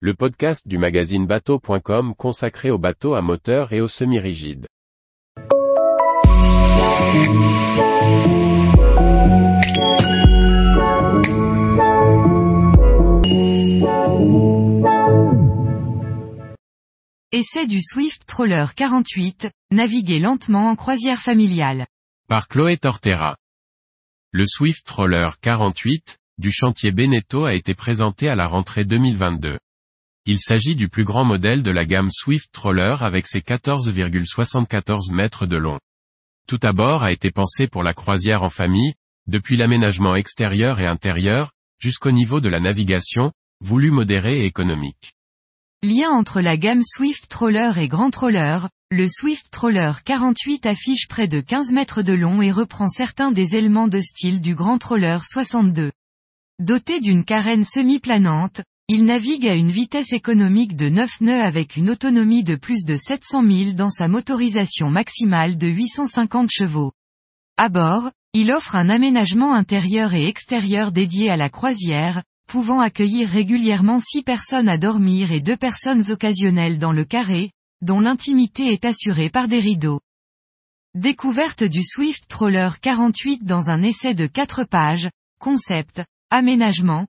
le podcast du magazine bateau.com consacré aux bateaux à moteur et aux semi-rigides. Essai du Swift Troller 48, naviguer lentement en croisière familiale. Par Chloé Tortera. Le Swift Troller 48, du chantier Beneteau a été présenté à la rentrée 2022. Il s'agit du plus grand modèle de la gamme Swift Troller avec ses 14,74 mètres de long. Tout à bord a été pensé pour la croisière en famille, depuis l'aménagement extérieur et intérieur, jusqu'au niveau de la navigation, voulu modéré et économique. Lien entre la gamme Swift Troller et Grand Troller, le Swift Troller 48 affiche près de 15 mètres de long et reprend certains des éléments de style du Grand Troller 62. Doté d'une carène semi-planante, il navigue à une vitesse économique de 9 nœuds avec une autonomie de plus de 700 000 dans sa motorisation maximale de 850 chevaux. À bord, il offre un aménagement intérieur et extérieur dédié à la croisière, pouvant accueillir régulièrement 6 personnes à dormir et 2 personnes occasionnelles dans le carré, dont l'intimité est assurée par des rideaux. Découverte du Swift Troller 48 dans un essai de 4 pages, concept, aménagement,